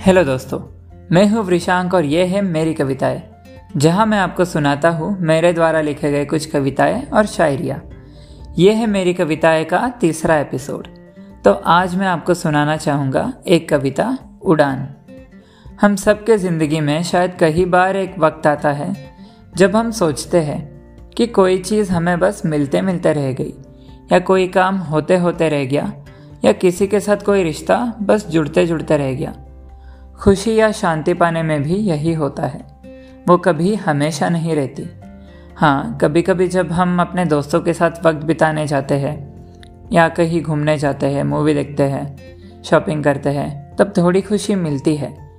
Hello दोस्तों, मैं हूँ वृशांक और ये है मेरी कविताएँ। जहाँ मैं आपको सुनाता हूँ मेरे द्वारा लिखे गए कुछ कविताएँ और शायरिया। ये है मेरी कविताएँ का तीसरा एपिसोड। तो आज मैं आपको सुनाना चाहूँगा एक कविता, उड़ान। हम सबके ज़िंदगी में शायद कई बार एक वक्त आता है, जब हम सोचते हैं कि कोई चीज़ हमें बस मिलते मिलते रह गई, या कोई काम होते होते रह गया, या किसी के साथ कोई रिश्ता बस जुड़ते जुड़ते रह गया। खुशी या शांति पाने में भी यही होता है। वो कभी हमेशा नहीं रहती। हाँ कभी कभी जब हम अपने दोस्तों के साथ वक्त बिताने जाते हैं, या कहीं घूमने जाते हैं, मूवी देखते हैं, शॉपिंग करते हैं, तब थोड़ी खुशी मिलती है।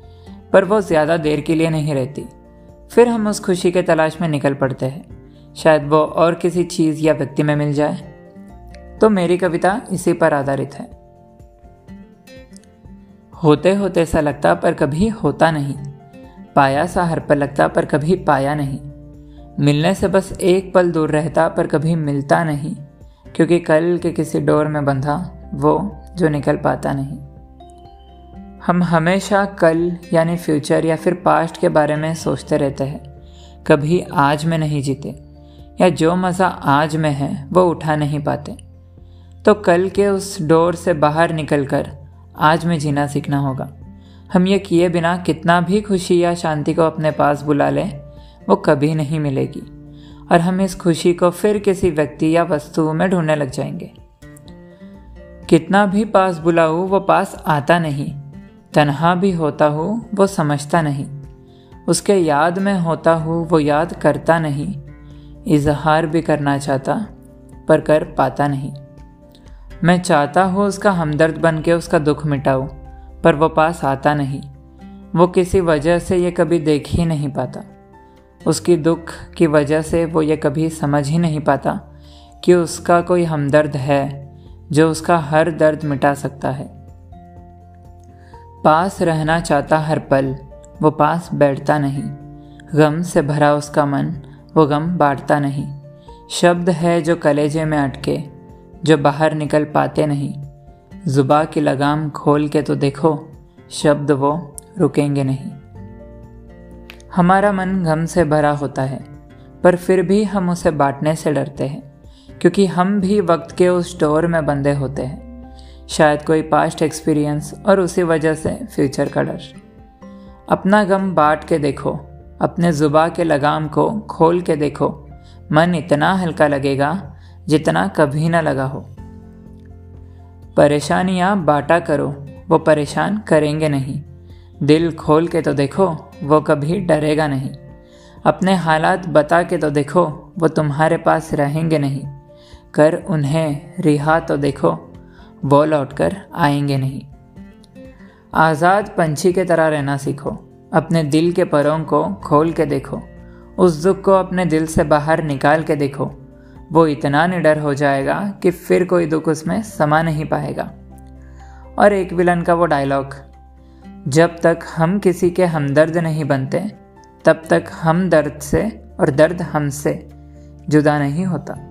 पर वो ज़्यादा देर के लिए नहीं रहती। फिर हम उस खुशी के तलाश में निकल पड़ते हैं। शायद वो और किसी चीज़ या व्यक्ति में मिल जाए। तो मेरी कविता इसी पर आधारित है। होते होते सा लगता पर कभी होता नहीं। पाया सा हर पर लगता पर कभी पाया नहीं। मिलने से बस एक पल दूर रहता पर कभी मिलता नहीं, क्योंकि कल के किसी डोर में बंधा वो जो निकल पाता नहीं। हम हमेशा कल यानी फ्यूचर या फिर पास्ट के बारे में सोचते रहते हैं। कभी आज में नहीं जीते, या जो मज़ा आज में है वो उठा नहीं पाते। तो कल के उस डोर से बाहर निकलकर आज में जीना सीखना होगा। हम ये किए बिना कितना भी खुशी या शांति को अपने पास बुला लें, वो कभी नहीं मिलेगी। और हम इस खुशी को फिर किसी व्यक्ति या वस्तु में ढूँढने लग जाएँगे। कितना भी पास बुलाऊँ, वो पास आता नहीं। तनहा भी होता हूँ, वो समझता नहीं। उसके याद में होता हूँ, वो याद करता नहीं। इजहार भी करना चाहता, पर कर पाता नहीं। मैं चाहता हूँ उसका हमदर्द बन के उसका दुख मिटाऊँ, पर वो पास आता नहीं। वो किसी वजह से ये कभी देख ही नहीं पाता। उसकी दुख की वजह से वो ये कभी समझ ही नहीं पाता कि उसका कोई हमदर्द है, जो उसका हर दर्द मिटा सकता है। पास रहना चाहता हर पल, वो पास बैठता नहीं। गम से भरा उसका मन, वो गम बांटता नहीं। शब्द है जो कलेजे में अटके जो बाहर निकल पाते नहीं। जुबा की लगाम खोल के तो देखो, शब्द वो रुकेंगे नहीं। हमारा मन गम से भरा होता है, पर फिर भी हम उसे बांटने से डरते हैं, क्योंकि हम भी वक्त के उस डोर में बंधे होते हैं। शायद कोई पास्ट एक्सपीरियंस और उसी वजह से फ्यूचर का डर। अपना गम बांट के देखो, अपने जुबा के लगाम को खोल के देखो, मन इतना हल्का लगेगा जितना कभी ना लगा हो। परेशानियाँ बांटा करो, वो परेशान करेंगे नहीं। दिल खोल के तो देखो, वो कभी डरेगा नहीं। अपने हालात बता के तो देखो, वो तुम्हारे पास रहेंगे नहीं। कर उन्हें रिहा तो देखो, वो लौट कर आएँगे नहीं। आज़ाद पंछी के तरह रहना सीखो, अपने दिल के परों को खोल के देखो, उस दुख को अपने दिल से बाहर निकाल के देखो। वो इतना निडर हो जाएगा कि फिर कोई दुख उसमें समा नहीं पाएगा। और एक विलन का वो डायलॉग जब तक हम किसी के हमदर्द नहीं बनते, तब तक हम दर्द से और दर्द हमसे जुदा नहीं होता।